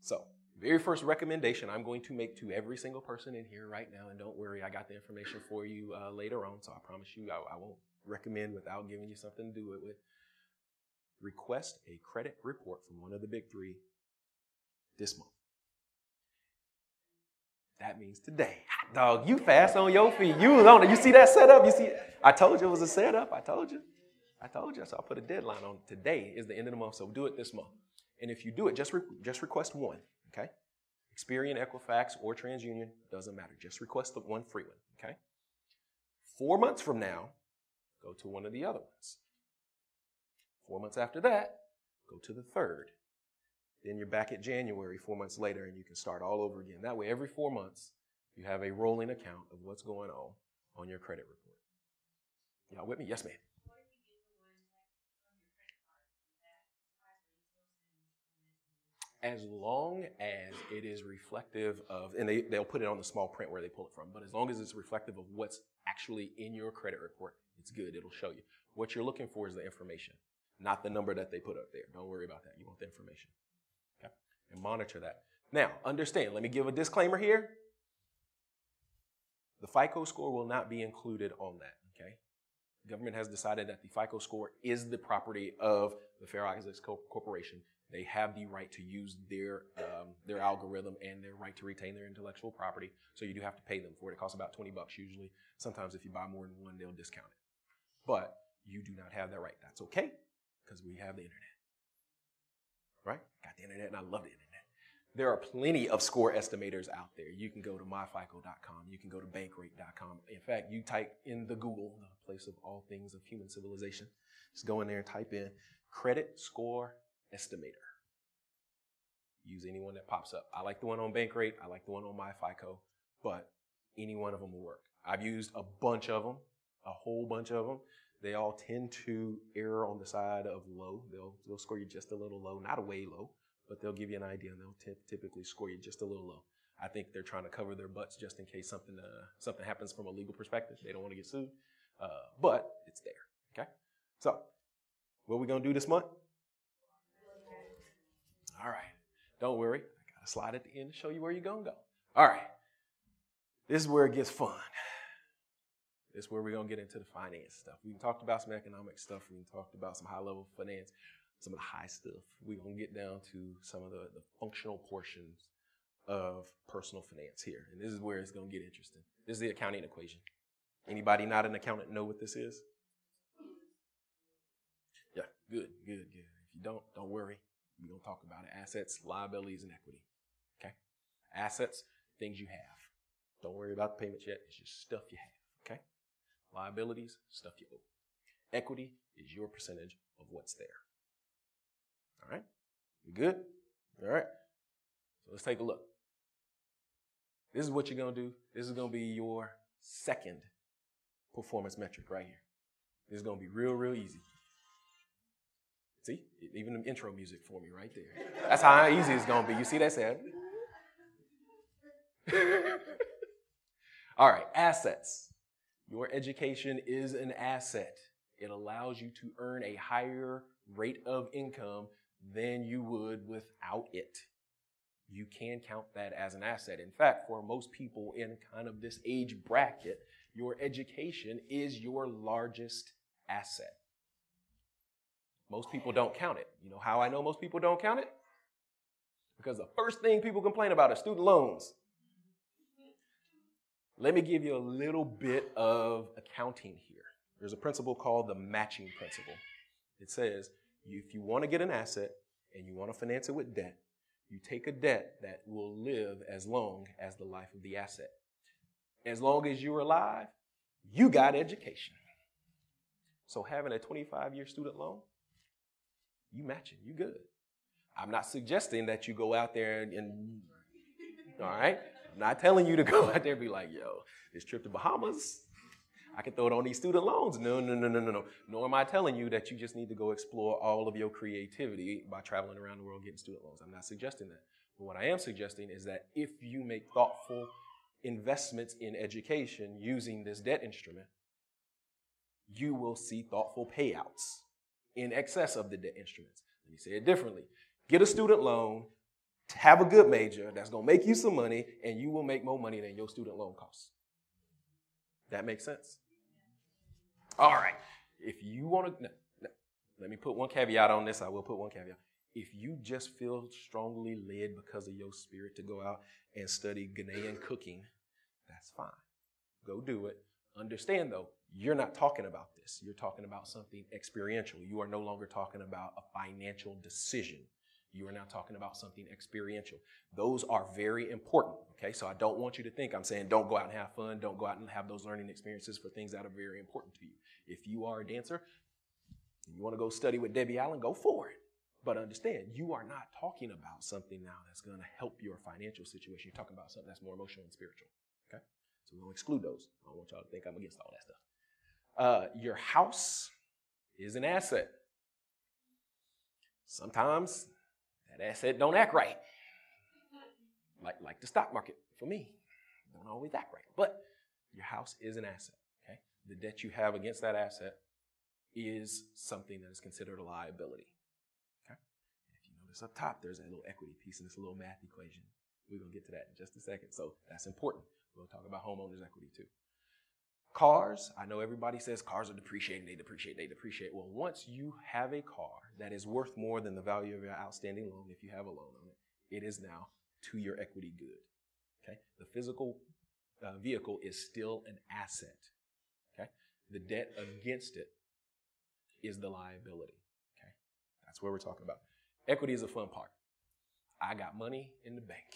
So, very first recommendation I'm going to make to every single person in here right now, and don't worry, I got the information for you uh, later on, so I promise you I, I won't recommend without giving you something to do it with. Request a credit report from one of the big three this month. That means today. Dog, you fast on your feet. You was on it. You see that setup? You see, I told you it was a setup. I told you. I told you. So I put a deadline on today is the end of the month. So do it this month. And if you do it, just, re- just request one, okay? Experian, Equifax, or TransUnion, doesn't matter. Just request the one free one, okay? Four months from now, go to one of the other ones. Four months after that, go to the third. Then you're back at January four months later and you can start all over again. That way, every four months, you have a rolling account of what's going on on your credit report. Y'all with me? Yes, ma'am. As long as it is reflective of, and they, they'll put it on the small print where they pull it from, but as long as it's reflective of what's actually in your credit report, it's good. It'll show you. What you're looking for is the information, not the number that they put up there. Don't worry about that. You want the information Okay? and monitor that. Now, understand, let me give a disclaimer here. The FICO score will not be included on that, okay? Government has decided that the FICO score is the property of the Fair Isaacs Corporation. They have the right to use their um, their algorithm and their right to retain their intellectual property. So you do have to pay them for it. It costs about 20 bucks usually. Sometimes if you buy more than one, they'll discount it. But you do not have that right. That's okay because we have the internet. Right? Got the internet and I love the internet. There are plenty of score estimators out there. You can go to myfico.com. You can go to bankrate.com. In fact, you type in the Google, the place of all things of human civilization. Just go in there and type in credit score estimator. Use any one that pops up. I like the one on Bankrate. I like the one on MyFICO, but any one of them will work. I've used a bunch of them, a whole bunch of them. They all tend to err on the side of low. They'll, they'll score you just a little low, not a way low, but they'll give you an idea and they'll t- typically score you just a little low. I think they're trying to cover their butts just in case something uh, something happens from a legal perspective. They don't want to get sued, uh, but it's there. Okay, so what are we gonna do this month? All right, don't worry. I got a slide at the end to show you where you're gonna go. All right, this is where it gets fun. This is where we're gonna get into the finance stuff. We talked about some economic stuff. We talked about some high level finance some of the high stuff. We're going to get down to some of the, the functional portions of personal finance here. And this is where it's going to get interesting. This is the accounting equation. Anybody not an accountant know what this is? Yeah, good, good, good. If you don't, don't worry. We're going to talk about it. Assets, liabilities, and equity. Okay? Assets, things you have. Don't worry about the payments yet. It's just stuff you have. Okay? Liabilities, stuff you owe. Equity is your percentage of what's there. All right? We good? All right. So let's take a look. This is what you're going to do. This is going to be your second performance metric right here. This is going to be real, real easy. See, even the intro music for me right there. That's how easy it's to be. You see that, Sam? <laughs> All right, assets. Your education is an asset. It allows you to earn a higher rate of income than you would without it. You can count that as an asset. In fact, for most people in kind of this age bracket, your education is your largest asset. Most people don't count it. You know how I know most people don't count it? Because the first thing people complain about is student loans. Let me give you a little bit of accounting here. There's a principle called the matching principle. It says if you want to get an asset and you want to finance it with debt, you take a debt that will live as long as the life of the asset. As long as you're alive, you got education. So having a 25 year student loan, you matching, you good. I'm not suggesting that you go out there and, and <laughs> all right? I'm not telling you to go out there and be like, yo, this trip to Bahamas, I can throw it on these student loans. No, no, no, no, no, no. Nor am I telling you that you just need to go explore all of your creativity by traveling around the world getting student loans. I'm not suggesting that. But what I am suggesting is that if you make thoughtful investments in education using this debt instrument, you will see thoughtful payouts in excess of the debt instruments. Let me say it differently. Get a student loan, have a good major that's going to make you some money, and you will make more money than your student loan costs. That makes sense? All right. If you want to, no, no, let me put one caveat on this. I will put one caveat. If you just feel strongly led because of your spirit to go out and study Ghanaian cooking, that's fine. Go do it. Understand though, you're not talking about this. You're talking about something experiential. You are no longer talking about a financial decision. You are now talking about something experiential. Those are very important. Okay, so I don't want you to think I'm saying don't go out and have fun, don't go out and have those learning experiences for things that are very important to you. If you are a dancer, you want to go study with Debbie Allen, go for it. But understand, you are not talking about something now that's going to help your financial situation. You're talking about something that's more emotional and spiritual. Okay? So we'll exclude those. I don't want y'all to think I'm against all that stuff. Uh, your house is an asset. Sometimes that asset don't act right. Like, like the stock market for me. Don't always act right. But your house is an asset. Okay? The debt you have against that asset is something that is considered a liability. Okay? If you notice up top, there's a little equity piece in this little math equation. We're to get to that in just a second. So that's important. We'll talk about homeowners equity too. Cars, I know everybody says cars are depreciating, they depreciate, they depreciate. Well, once you have a car that is worth more than the value of your outstanding loan, if you have a loan on it, it is now to your equity good. Okay? The physical uh, vehicle is still an asset. Okay? The debt against it is the liability. Okay? That's what we're talking about. Equity is a fun part. I got money in the bank.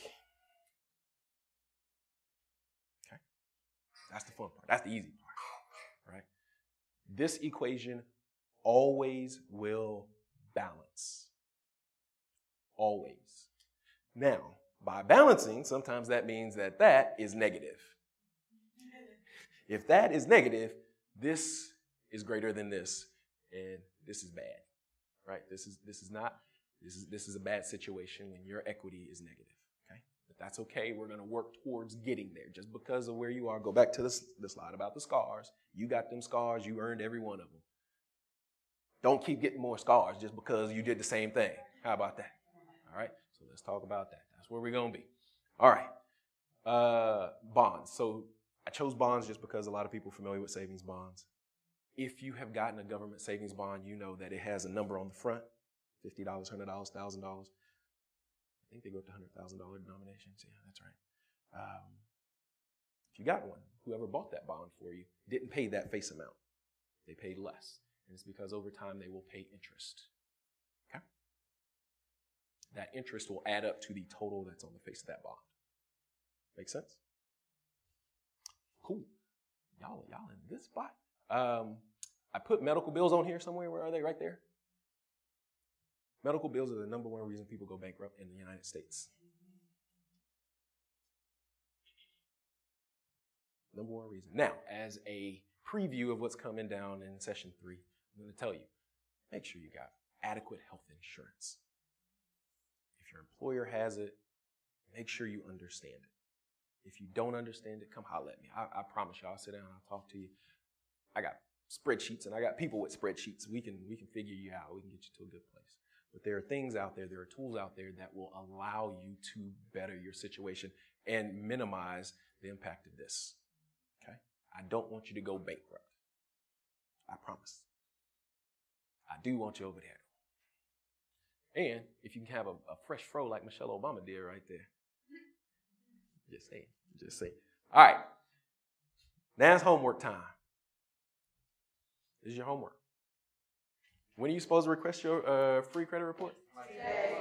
That's the fun part. That's the easy part. Right? This equation always will balance. Always. Now, by balancing, sometimes that means that that is negative. If that is negative, this is greater than this, and this is bad. Right? This is this is not this is this is a bad situation when your equity is negative. That's okay. We're gonna work towards getting there. Just because of where you are, go back to this, the slide about the scars. You got them scars, you earned every one of them. Don't keep getting more scars just because you did the same thing. How about that? All right, so let's talk about that. That's where we're going to be. All right, uh, bonds. So I chose bonds just because a lot of people are familiar with savings bonds. If you have gotten a government savings bond, you know that it has a number on the front $50, $100, $1,000. I think they go up to $100,000 denominations. Yeah, that's right. Um, if you got one, whoever bought that bond for you didn't pay that face amount. They paid less. And it's because over time they will pay interest. Okay? That interest will add up to the total that's on the face of that bond. Make sense? Cool. Y'all, y'all in this spot. Um, I put medical bills on here somewhere. Where are they? Right there. Medical bills are the number one reason people go bankrupt in the United States. Number one reason. Now, as a preview of what's coming down in session three, I'm going to tell you make sure you got adequate health insurance. If your employer has it, make sure you understand it. If you don't understand it, come holler at me. I, I promise you, I'll sit down and I'll talk to you. I got spreadsheets and I got people with spreadsheets. We can we can figure you out. We can get you to a good place. But there are things out there, there are tools out there that will allow you to better your situation and minimize the impact of this. Okay? I don't want you to go bankrupt. I promise. I do want you over there. And if you can have a, a fresh fro like Michelle Obama did right there. <laughs> Just saying. Just saying. All right. Now it's homework time. This is your homework. When are you supposed to request your uh, free credit report? Today.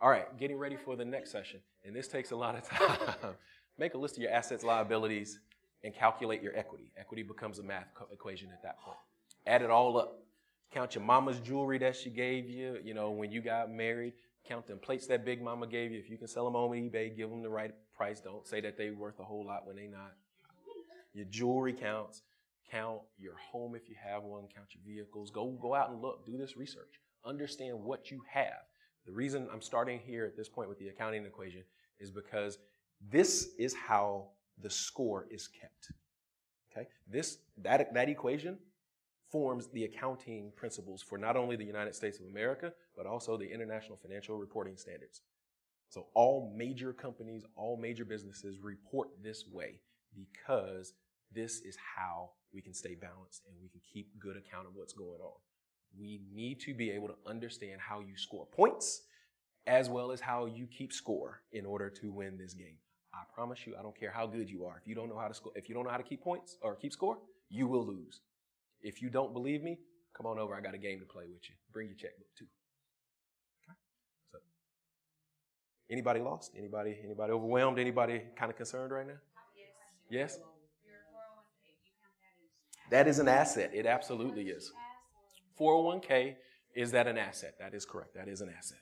All right, getting ready for the next session. And this takes a lot of <laughs> time. Make a list of your assets, liabilities, and calculate your equity. Equity becomes a math equation at that point. Add it all up. Count your mama's jewelry that she gave you, you know, when you got married. Count them plates that Big Mama gave you. If you can sell them on eBay, give them the right price. Don't say that they're worth a whole lot when they're not. Your jewelry counts. Count your home if you have one. Count your vehicles. Go, go out and look. Do this research. Understand what you have. The reason I'm starting here at this point with the accounting equation is because this is how the score is kept. Okay? This, that, that equation forms the accounting principles for not only the United States of America, but also the International Financial Reporting Standards. So all major companies, all major businesses report this way because this is how we can stay balanced and we can keep good account of what's going on. We need to be able to understand how you score points as well as how you keep score in order to win this game. I promise you, I don't care how good you are. If you don't know how to score, if you don't know how to keep points or keep score, you will lose. If you don't believe me, come on over. I got a game to play with you. Bring your checkbook too. Okay? So, anybody lost? Anybody? Anybody overwhelmed? Anybody kind of concerned right now? Yes. That is an asset. It absolutely is. 401k is that an asset? That is correct. That is an asset.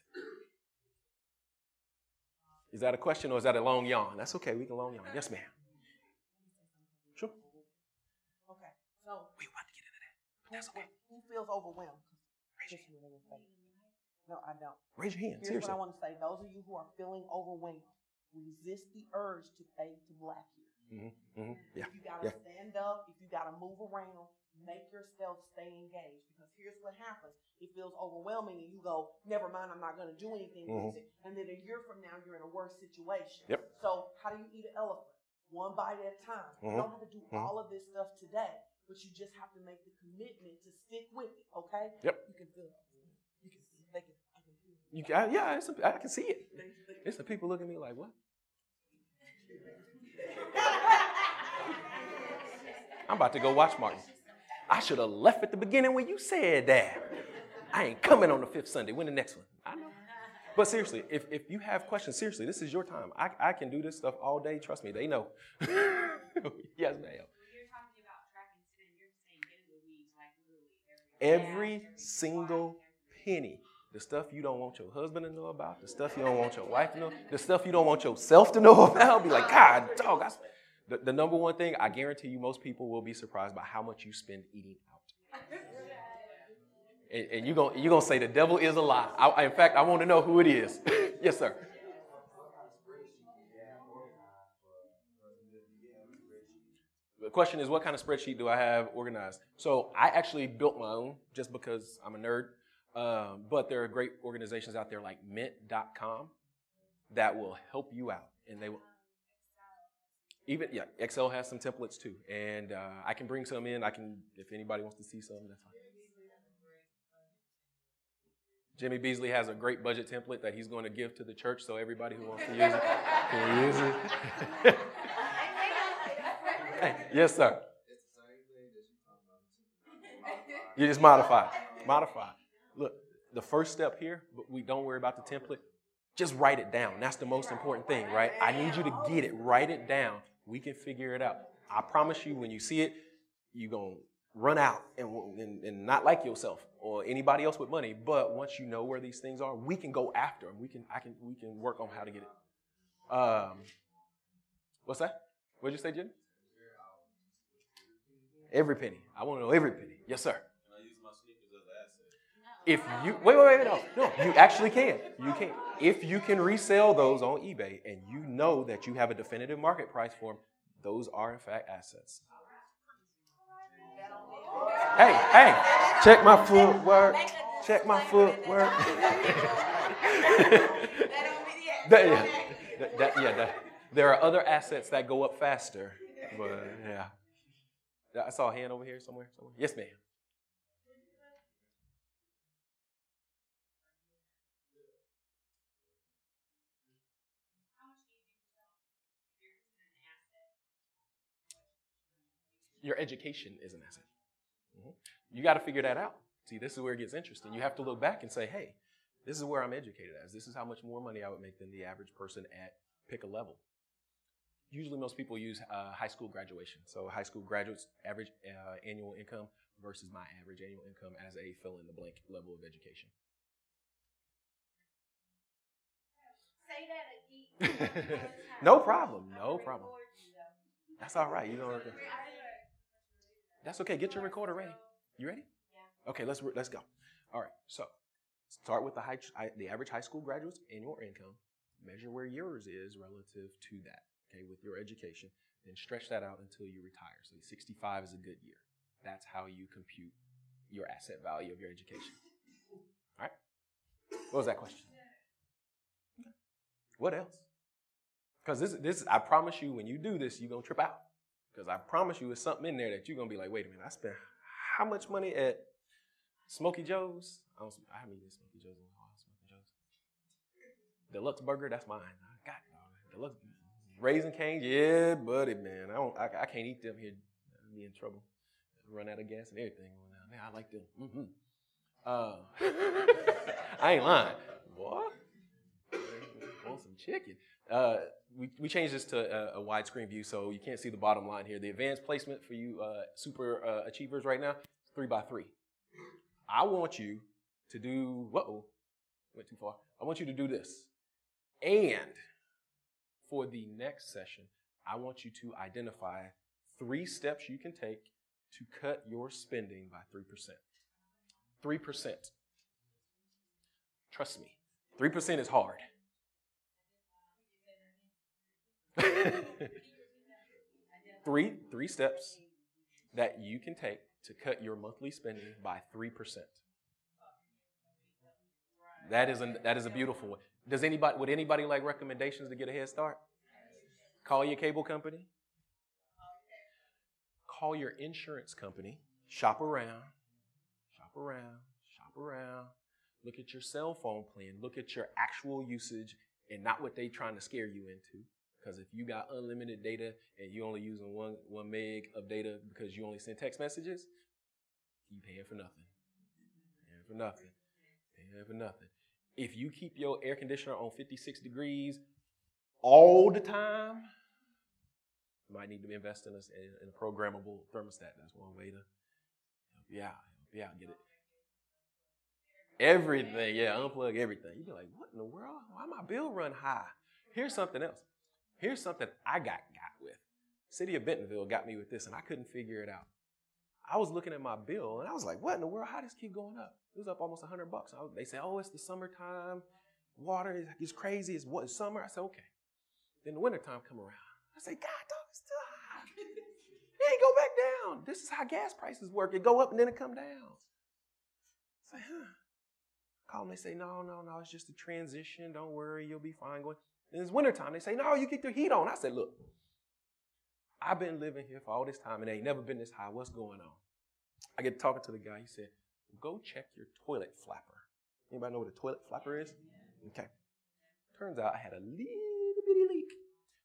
Is that a question or is that a long yawn? That's okay. We can long yawn. Yes, ma'am. Sure. Okay. So we want to get into that. But that's okay. Who feels overwhelmed? Raise your hand. No, I don't. Raise your hand. Here's Seriously. what I want to say. Those of you who are feeling overwhelmed, resist the urge to fade to black. Mm-hmm. Mm-hmm. Yeah. If you gotta Yeah. stand up, if you gotta move around, make yourself stay engaged because here's what happens. It feels overwhelming and you go, never mind, I'm not going to do anything Mhm. with it. And then a year from now, you're in a worse situation. Yep. So how do you eat an elephant? One bite at a time. You don't have to do Mhm. all of this stuff today, but you just have to make the commitment to stick with it, okay? Yep. You can feel it. You can. They can, I can feel it. You, I, yeah, it's a, I can see it. It's the people looking at me like, what? I'm about to go watch Martin. I should have left at the beginning when you said that. I ain't coming on the fifth Sunday. When the next one? I know. But seriously, if, if you have questions, seriously, this is your time. I, I can do this stuff all day. Trust me, they know. <laughs> yes, ma'am. When you're talking about track and spin, you're saying get in the weeds like literally every single penny. The stuff you don't want your husband to know about, the stuff you don't want your wife to know, the stuff you don't want yourself to know <laughs> about. Be like, God, dog. I, sp-" the, the number one thing, I guarantee you, most people will be surprised by how much you spend eating out. And, and you're going you gonna say the devil is a lie. I, in fact, I want to know who it is. <laughs> yes, sir. The question is, what kind of spreadsheet do I have organized? So I actually built my own just because I'm a nerd. Um, but there are great organizations out there like Mint.com that will help you out, and they will. Even yeah, Excel has some templates too, and uh, I can bring some in. I can if anybody wants to see some, that's fine. Jimmy Beasley has a great budget template that he's going to give to the church, so everybody who wants to use it can use it. Hey, <laughs> yes, sir. You just modify, modify. Look, the first step here, but we don't worry about the template. Just write it down. That's the most important thing, right? I need you to get it. Write it down. We can figure it out. I promise you, when you see it, you're gonna run out and, and, and not like yourself or anybody else with money. But once you know where these things are, we can go after them. We can I can we can work on how to get it. Um, what's that? What'd you say, Jim? Every penny. I want to know every penny. Yes, sir. If you wait, wait, wait, no, no, you actually can. You can. If you can resell those on eBay and you know that you have a definitive market price for them, those are in fact assets. Hey, hey, check my footwork. Check my footwork. <laughs> That- yeah, that- that- yeah, that- there are other assets that go up faster, but yeah. I saw a hand over here somewhere. somewhere. Yes, ma'am. Your education is an asset. Mhm. You got to figure that out. See, this is where it gets interesting. You have to look back and say, hey, this is where I'm educated as. This is how much more money I would make than the average person at pick a level. Usually, most people use uh, high school graduation. So, high school graduates' average uh, annual income versus my average annual income as a fill in the blank level of education. Say that again. <laughs> <laughs> no problem. No problem. That's all right. You know. That's okay. Get your recorder ready. You ready? Yeah. Okay. Let's let's go. All right. So start with the high, the average high school graduate's annual income. Measure where yours is relative to that. Okay, with your education, then stretch that out until you retire. So 65 is a good year. That's how you compute your asset value of your education. All right. What was that question? Okay. What else? Because this, this, I promise you, when you do this, you're gonna trip out. Because I promise you, it's something in there that you're gonna be like, wait a minute, I spent how much money at Smoky Joe's? I don't, I haven't eaten Smoky Joe's in a while. Smoky Joe's. Deluxe burger, that's mine. I got it. Deluxe Raising Cane's, yeah, buddy, man. I don't, I, I can't eat them here. I'd be in trouble. Run out of gas and everything. Man, I like them. Mm-hmm. Uh, <laughs> I ain't lying. What? Want some chicken? Uh, we, we changed this to a, a, widescreen view so you can't see the bottom line here. The advanced placement for you uh, super uh, achievers right now three by three. I want you to do, whoa, went too far. I want you to do this. And for the next session, I want you to identify three steps you can take to cut your spending by 3%. 3%. Trust me, 3% is hard. <laughs> three, three steps that you can take to cut your monthly spending by 3%. That is a, that is a beautiful one. Does anybody would anybody like recommendations to get a head start? Call your cable company. Call your insurance company. Shop around. Shop around. Shop around. Look at your cell phone plan. Look at your actual usage and not what they're trying to scare you into. Because if you got unlimited data and you only using one one meg of data because you only send text messages, you paying for nothing. Paying for nothing. Paying for nothing. If you keep your air conditioner on 56 degrees all the time, you might need to invest in a, in a programmable thermostat. That's one way to help you out. Help you out. Get it. Everything, yeah, unplug everything. You'd be like, what in the world? Why my bill run high? Here's something else. Here's something I got got with. City of Bentonville got me with this, and I couldn't figure it out. I was looking at my bill, and I was like, what in the world? How does this keep going up? It was up almost 100 bucks. Was, they say, oh, it's the summertime. Water is, is crazy. It's what, summer. I said, okay. Then the wintertime come around. I say, God, dog, it's still high. <laughs> it ain't go back down. This is how gas prices work. It go up and then it come down. I say, huh. Call them. They say, no, no, no. It's just a transition. Don't worry. You'll be fine. Going. And it's wintertime. They say, no, you keep your heat on. I said, look, I've been living here for all this time and it ain't never been this high. What's going on? I get talking to the guy. He said, go check your toilet flapper. Anybody know what a toilet flapper is? Okay. Turns out I had a little bitty leak.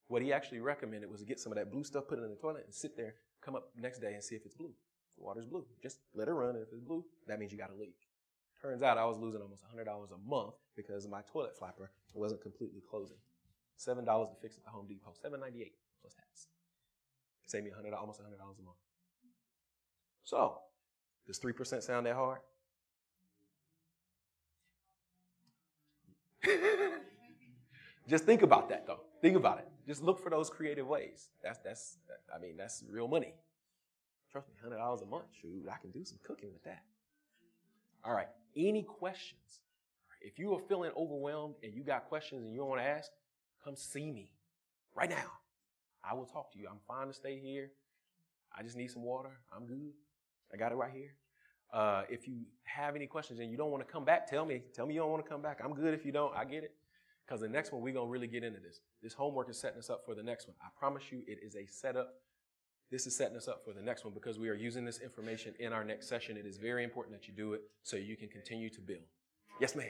What he actually recommended was to get some of that blue stuff, put it in the toilet, and sit there, come up next day and see if it's blue. the water's blue. Just let it run. And if it's blue, that means you got a leak. Turns out I was losing almost $100 a month because my toilet flapper wasn't completely closing. $7 to fix at the Home Depot. $7.98 plus tax. Save me 100 almost $100 a month. So, does 3% sound that hard? <laughs> Just think about that though. Think about it. Just look for those creative ways. That's that's I mean that's real money. Trust me, hundred dollars a month. Shoot, I can do some cooking with that. All right. Any questions? If you are feeling overwhelmed and you got questions and you don't want to ask, come see me right now. I will talk to you. I'm fine to stay here. I just need some water. I'm good. I got it right here. Uh, if you have any questions and you don't want to come back, tell me. Tell me you don't want to come back. I'm good if you don't. I get it. Because the next one, we're going to really get into this. This homework is setting us up for the next one. I promise you, it is a setup. This is setting us up for the next one because we are using this information in our next session. It is very important that you do it so you can continue to build. Yes, ma'am.